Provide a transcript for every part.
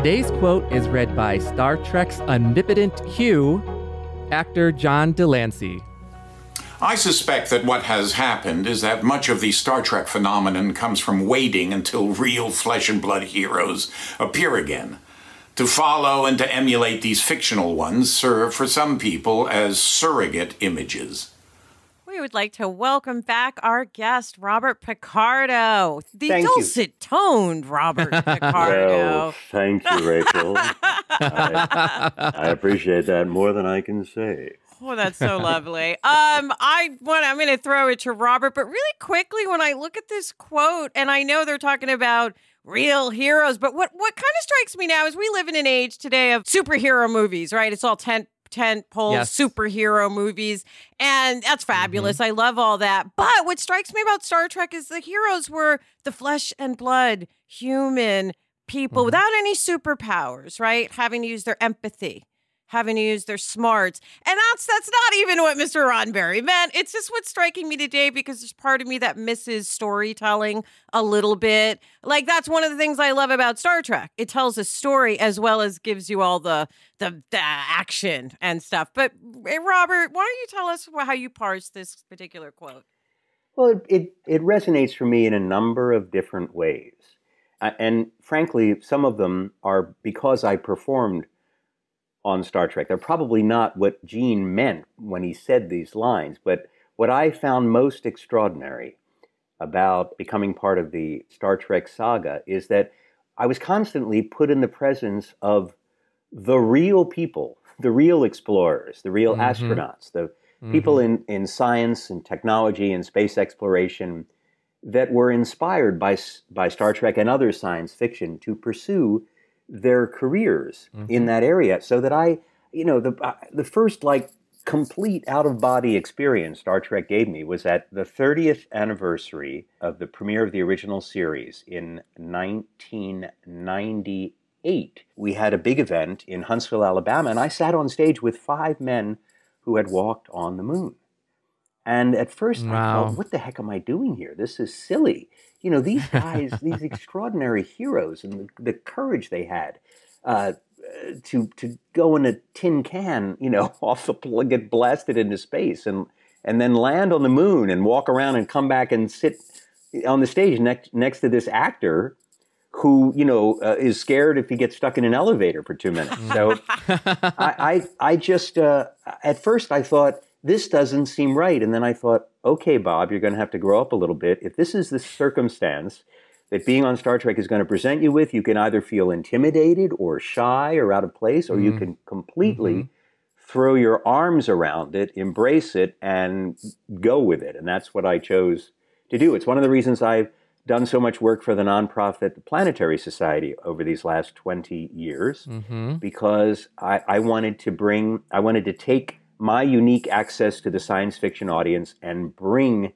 Today's quote is read by Star Trek's omnipotent Q, actor John De Lancie. I suspect that what has happened is that much of the Star Trek phenomenon comes from waiting until real flesh and blood heroes appear again. To follow and to emulate these fictional ones serve for some people as surrogate images we would like to welcome back our guest, Robert Picardo. The thank dulcet toned Robert Picardo. well, thank you, Rachel. I, I, appreciate that more than I can say. Oh, that's so lovely. Um, I want I'm gonna throw it to Robert, but really quickly when I look at this quote, and I know they're talking about real heroes, but what what kind of strikes me now is we live in an age today of superhero movies, right? It's all tent tent pole yes. superhero movies. And that's fabulous. Mm-hmm. I love all that. But what strikes me about Star Trek is the heroes were the flesh and blood, human people mm-hmm. without any superpowers, right? Having to use their empathy having to use their smarts. And that's that's not even what Mr. Roddenberry meant. It's just what's striking me today because there's part of me that misses storytelling a little bit. Like that's one of the things I love about Star Trek. It tells a story as well as gives you all the the, the action and stuff. But hey, Robert, why don't you tell us how you parse this particular quote? Well, it, it, it resonates for me in a number of different ways. Uh, and frankly, some of them are because I performed on Star Trek. They're probably not what Gene meant when he said these lines, but what I found most extraordinary about becoming part of the Star Trek saga is that I was constantly put in the presence of the real people, the real explorers, the real mm-hmm. astronauts, the mm-hmm. people in, in science and technology and space exploration that were inspired by, by Star Trek and other science fiction to pursue their careers mm-hmm. in that area so that I, you know, the, uh, the first like complete out of body experience Star Trek gave me was at the 30th anniversary of the premiere of the original series in 1998. We had a big event in Huntsville, Alabama, and I sat on stage with five men who had walked on the moon. And at first, wow. I thought, what the heck am I doing here? This is silly you know, these guys, these extraordinary heroes, and the, the courage they had uh, to to go in a tin can, you know, off the get blasted into space, and and then land on the moon and walk around and come back and sit on the stage next next to this actor who you know uh, is scared if he gets stuck in an elevator for two minutes. So I, I, I just uh, at first I thought this doesn't seem right. And then I thought, okay, Bob, you're going to have to grow up a little bit. If this is the circumstance that being on Star Trek is going to present you with, you can either feel intimidated or shy or out of place, or mm-hmm. you can completely mm-hmm. throw your arms around it, embrace it, and go with it. And that's what I chose to do. It's one of the reasons I've done so much work for the nonprofit Planetary Society over these last 20 years, mm-hmm. because I, I wanted to bring, I wanted to take my unique access to the science fiction audience and bring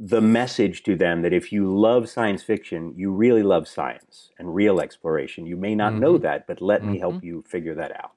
the message to them that if you love science fiction, you really love science and real exploration. You may not mm-hmm. know that, but let mm-hmm. me help mm-hmm. you figure that out.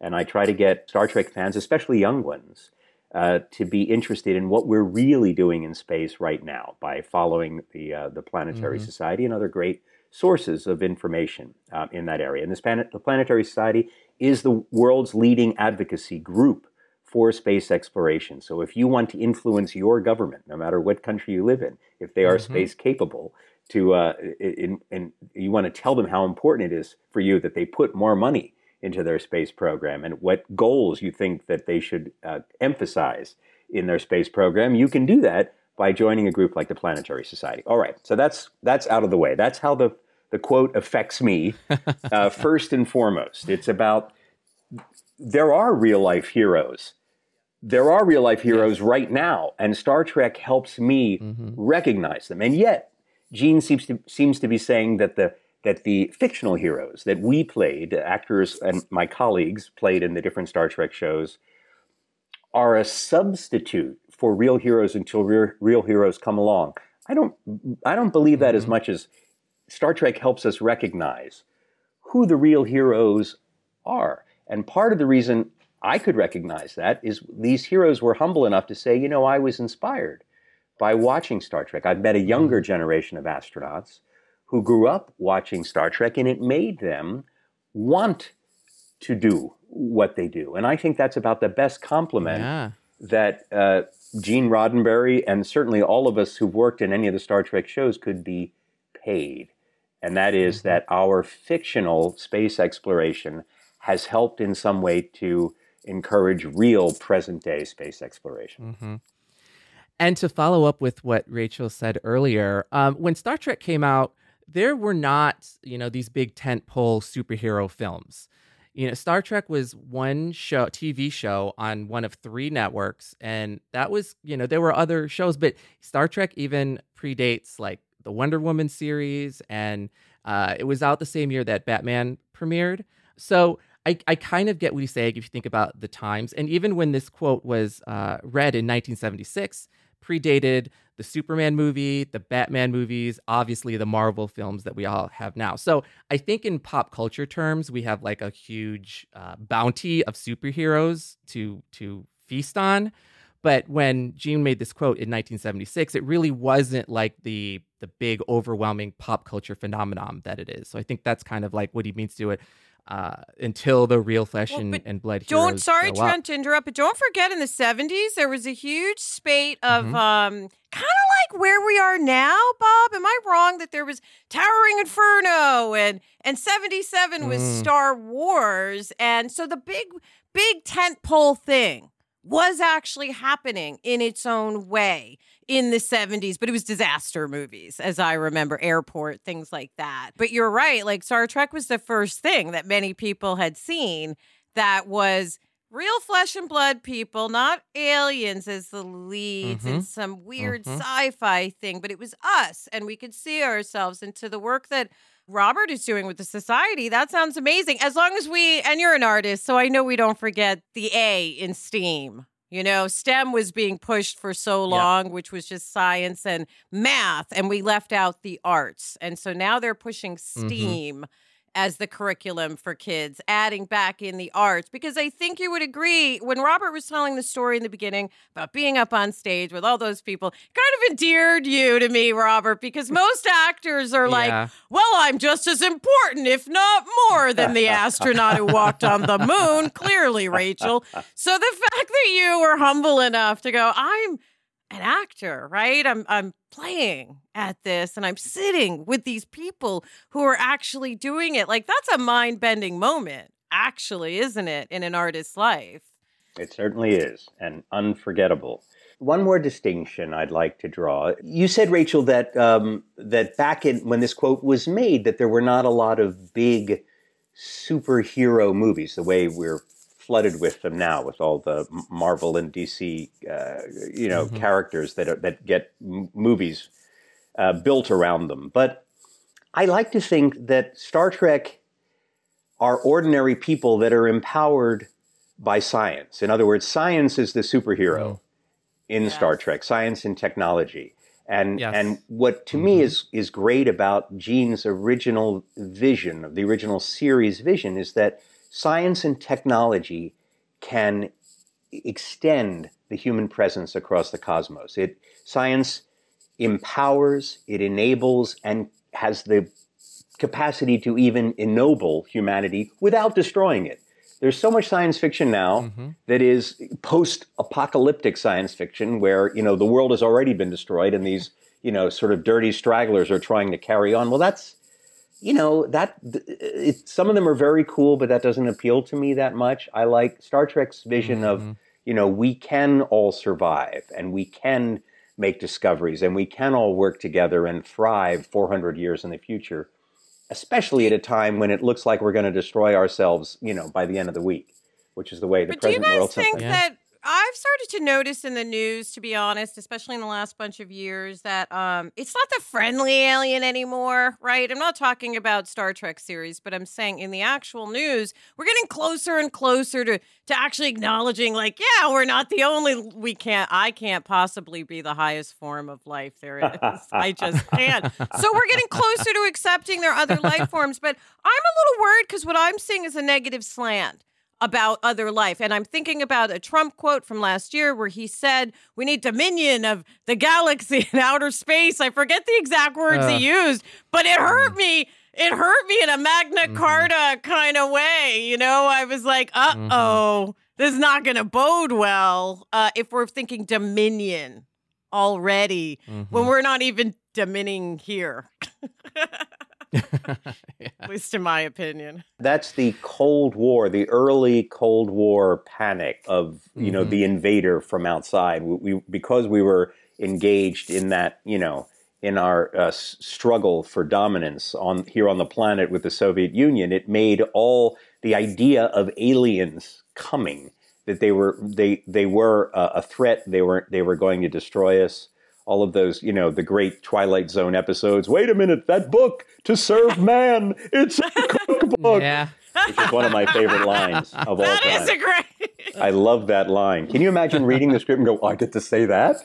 And I try to get Star Trek fans, especially young ones, uh, to be interested in what we're really doing in space right now by following the uh, the Planetary mm-hmm. Society and other great sources of information uh, in that area. And this planet, the Planetary Society is the world's leading advocacy group for space exploration. So if you want to influence your government, no matter what country you live in, if they are mm-hmm. space capable, to uh, in, in, you want to tell them how important it is for you that they put more money into their space program and what goals you think that they should uh, emphasize in their space program, you can do that by joining a group like the Planetary Society. All right, so that's that's out of the way. That's how the the quote affects me uh, first and foremost. It's about there are real life heroes. There are real life heroes right now, and Star Trek helps me mm-hmm. recognize them. And yet, Gene seems to seems to be saying that the that the fictional heroes that we played, actors and my colleagues played in the different Star Trek shows, are a substitute for real heroes until real, real heroes come along. I don't I don't believe that mm-hmm. as much as Star Trek helps us recognize who the real heroes are. And part of the reason I could recognize that is these heroes were humble enough to say, you know, I was inspired by watching Star Trek. I've met a younger mm-hmm. generation of astronauts who grew up watching Star Trek, and it made them want to do what they do. And I think that's about the best compliment yeah. that uh, Gene Roddenberry and certainly all of us who've worked in any of the Star Trek shows could be paid. And that is mm-hmm. that our fictional space exploration has helped in some way to encourage real present day space exploration. Mm-hmm. And to follow up with what Rachel said earlier, um, when Star Trek came out, there were not, you know, these big tentpole superhero films. You know, Star Trek was one show, TV show on one of three networks, and that was, you know, there were other shows, but Star Trek even predates like the Wonder Woman series, and uh, it was out the same year that Batman premiered. So I, I kind of get what he's saying if you think about the times. And even when this quote was uh, read in 1976, predated the Superman movie, the Batman movies, obviously the Marvel films that we all have now. So I think in pop culture terms, we have like a huge uh, bounty of superheroes to to feast on. But when Gene made this quote in 1976, it really wasn't like the the big overwhelming pop culture phenomenon that it is. So I think that's kind of like what he means to it uh, until the real flesh well, and, and, blood don't sorry trent to interrupt but don't forget in the 70s there was a huge spate of mm-hmm. um kind of like where we are now bob am i wrong that there was towering inferno and and 77 mm. was star wars and so the big big tent pole thing was actually happening in its own way in the 70s, but it was disaster movies, as I remember, airport, things like that. But you're right, like Star Trek was the first thing that many people had seen that was real flesh and blood people, not aliens as the leads mm-hmm. in some weird mm-hmm. sci fi thing, but it was us, and we could see ourselves into the work that. Robert is doing with the society. That sounds amazing. As long as we, and you're an artist, so I know we don't forget the A in STEAM. You know, STEM was being pushed for so long, yeah. which was just science and math, and we left out the arts. And so now they're pushing mm-hmm. STEAM. Mm-hmm as the curriculum for kids, adding back in the arts. Because I think you would agree when Robert was telling the story in the beginning about being up on stage with all those people, kind of endeared you to me, Robert, because most actors are like, yeah. well, I'm just as important, if not more, than the astronaut who walked on the moon. Clearly, Rachel. So the fact that you were humble enough to go, I'm an actor, right? I'm I'm playing at this and I'm sitting with these people who are actually doing it. Like that's a mind-bending moment, actually, isn't it, in an artist's life? It certainly is, and unforgettable. One more distinction I'd like to draw. You said, Rachel, that um, that back in when this quote was made, that there were not a lot of big superhero movies, the way we're flooded with them now with all the Marvel and DC, uh, you know, mm-hmm. characters that are, that get m- movies uh, built around them. But I like to think that Star Trek are ordinary people that are empowered by science. In other words, science is the superhero mm. in yes. Star Trek. Science and technology. And yes. and what to mm-hmm. me is is great about Gene's original vision of the original series vision is that science and technology can extend the human presence across the cosmos. It science empowers, it enables, and has the capacity to even ennoble humanity without destroying it. There's so much science fiction now mm-hmm. that is post-apocalyptic science fiction where, you know, the world has already been destroyed and these, you know, sort of dirty stragglers are trying to carry on. Well, that's you know that it, some of them are very cool, but that doesn't appeal to me that much. I like Star Trek's vision mm-hmm. of you know we can all survive and we can make discoveries and we can all work together and thrive 400 years in the future, especially at a time when it looks like we're going to destroy ourselves, you know, by the end of the week, which is the way the but present do you guys world. Think that I've started to notice in the news, to be honest, especially in the last bunch of years, that um, it's not the friendly alien anymore, right? I'm not talking about Star Trek series, but I'm saying in the actual news, we're getting closer and closer to to actually acknowledging, like, yeah, we're not the only. We can't. I can't possibly be the highest form of life there is. I just can't. So we're getting closer to accepting there are other life forms, but I'm a little worried because what I'm seeing is a negative slant about other life. And I'm thinking about a Trump quote from last year where he said, We need dominion of the galaxy and outer space. I forget the exact words uh, he used, but it hurt mm. me. It hurt me in a Magna mm-hmm. Carta kind of way. You know, I was like, uh oh, mm-hmm. this is not going to bode well uh, if we're thinking dominion already mm-hmm. when we're not even domining here. yeah. At least in my opinion. That's the Cold War, the early Cold War panic of, you mm-hmm. know, the mm-hmm. invader from outside. We, we, because we were engaged in that, you know, in our uh, struggle for dominance on here on the planet with the Soviet Union, it made all the idea of aliens coming that they were they they were a threat. They were they were going to destroy us all of those, you know, the great Twilight Zone episodes. Wait a minute, that book to serve man, it's a cookbook. Yeah. Which is one of my favorite lines of all that time. That is a great. I love that line. Can you imagine reading the script and go, oh, "I get to say that"?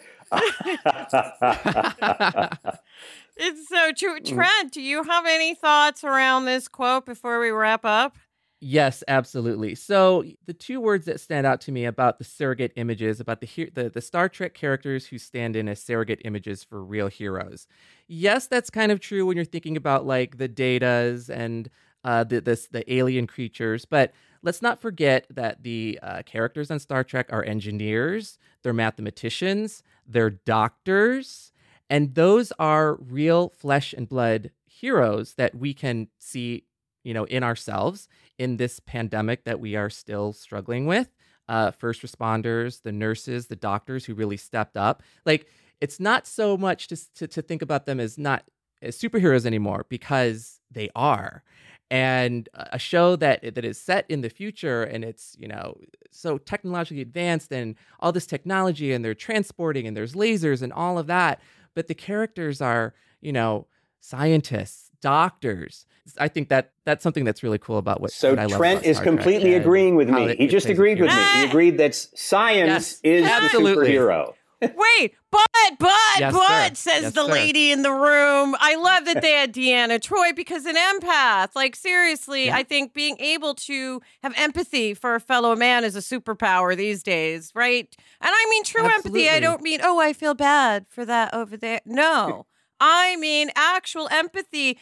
it's so true. Trent, do you have any thoughts around this quote before we wrap up? Yes, absolutely. So the two words that stand out to me about the surrogate images, about the the, the Star Trek characters who stand in as surrogate images for real heroes. Yes, that's kind of true when you're thinking about like the datas and uh, the this, the alien creatures, but let's not forget that the uh, characters on Star Trek are engineers, they're mathematicians, they're doctors, and those are real flesh and blood heroes that we can see you know in ourselves in this pandemic that we are still struggling with. Uh, first responders, the nurses, the doctors who really stepped up. Like it's not so much to, to, to think about them as not as superheroes anymore because they are. And a show that that is set in the future and it's you know so technologically advanced and all this technology and they're transporting and there's lasers and all of that, but the characters are you know scientists, doctors, I think that that's something that's really cool about what. So what Trent is completely agreeing with me. He just agreed with me. He agreed that science yes, is absolutely. the superhero. Wait, but but yes, but sir. says yes, the sir. lady in the room. I love that they had Deanna Troi because an empath. Like seriously, yeah. I think being able to have empathy for a fellow man is a superpower these days, right? And I mean true Absolutely. empathy. I don't mean oh I feel bad for that over there. No. I mean actual empathy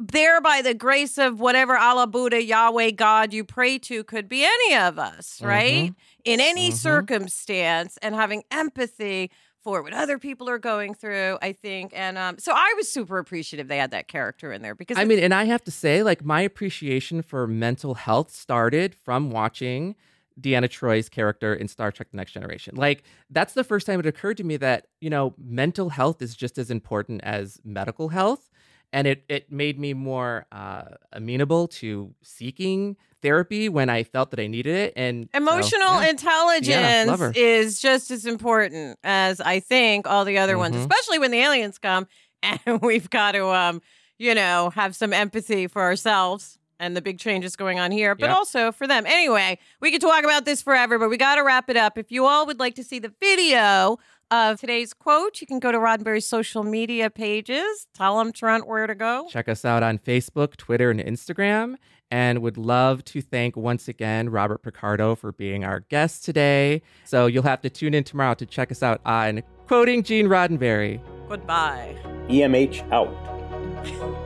there by the grace of whatever Allah, Buddha, Yahweh, God you pray to could be any of us, right? Mm-hmm. In any mm-hmm. circumstance and having empathy for what other people are going through, I think. And um, so I was super appreciative they had that character in there because I mean, and I have to say, like, my appreciation for mental health started from watching Deanna Troi's character in Star Trek The Next Generation. Like, that's the first time it occurred to me that, you know, mental health is just as important as medical health and it it made me more uh, amenable to seeking therapy when I felt that I needed it. And emotional so, yeah. intelligence yeah, is just as important as I think all the other mm-hmm. ones, especially when the aliens come and we've got to, um, you know, have some empathy for ourselves and the big changes going on here, but yep. also for them. Anyway, we could talk about this forever, but we got to wrap it up. If you all would like to see the video of today's quote, you can go to Roddenberry's social media pages. Tell them, Trent, where to go. Check us out on Facebook, Twitter, and Instagram. And would love to thank once again Robert Picardo for being our guest today. So you'll have to tune in tomorrow to check us out on Quoting Gene Roddenberry. Goodbye. EMH out.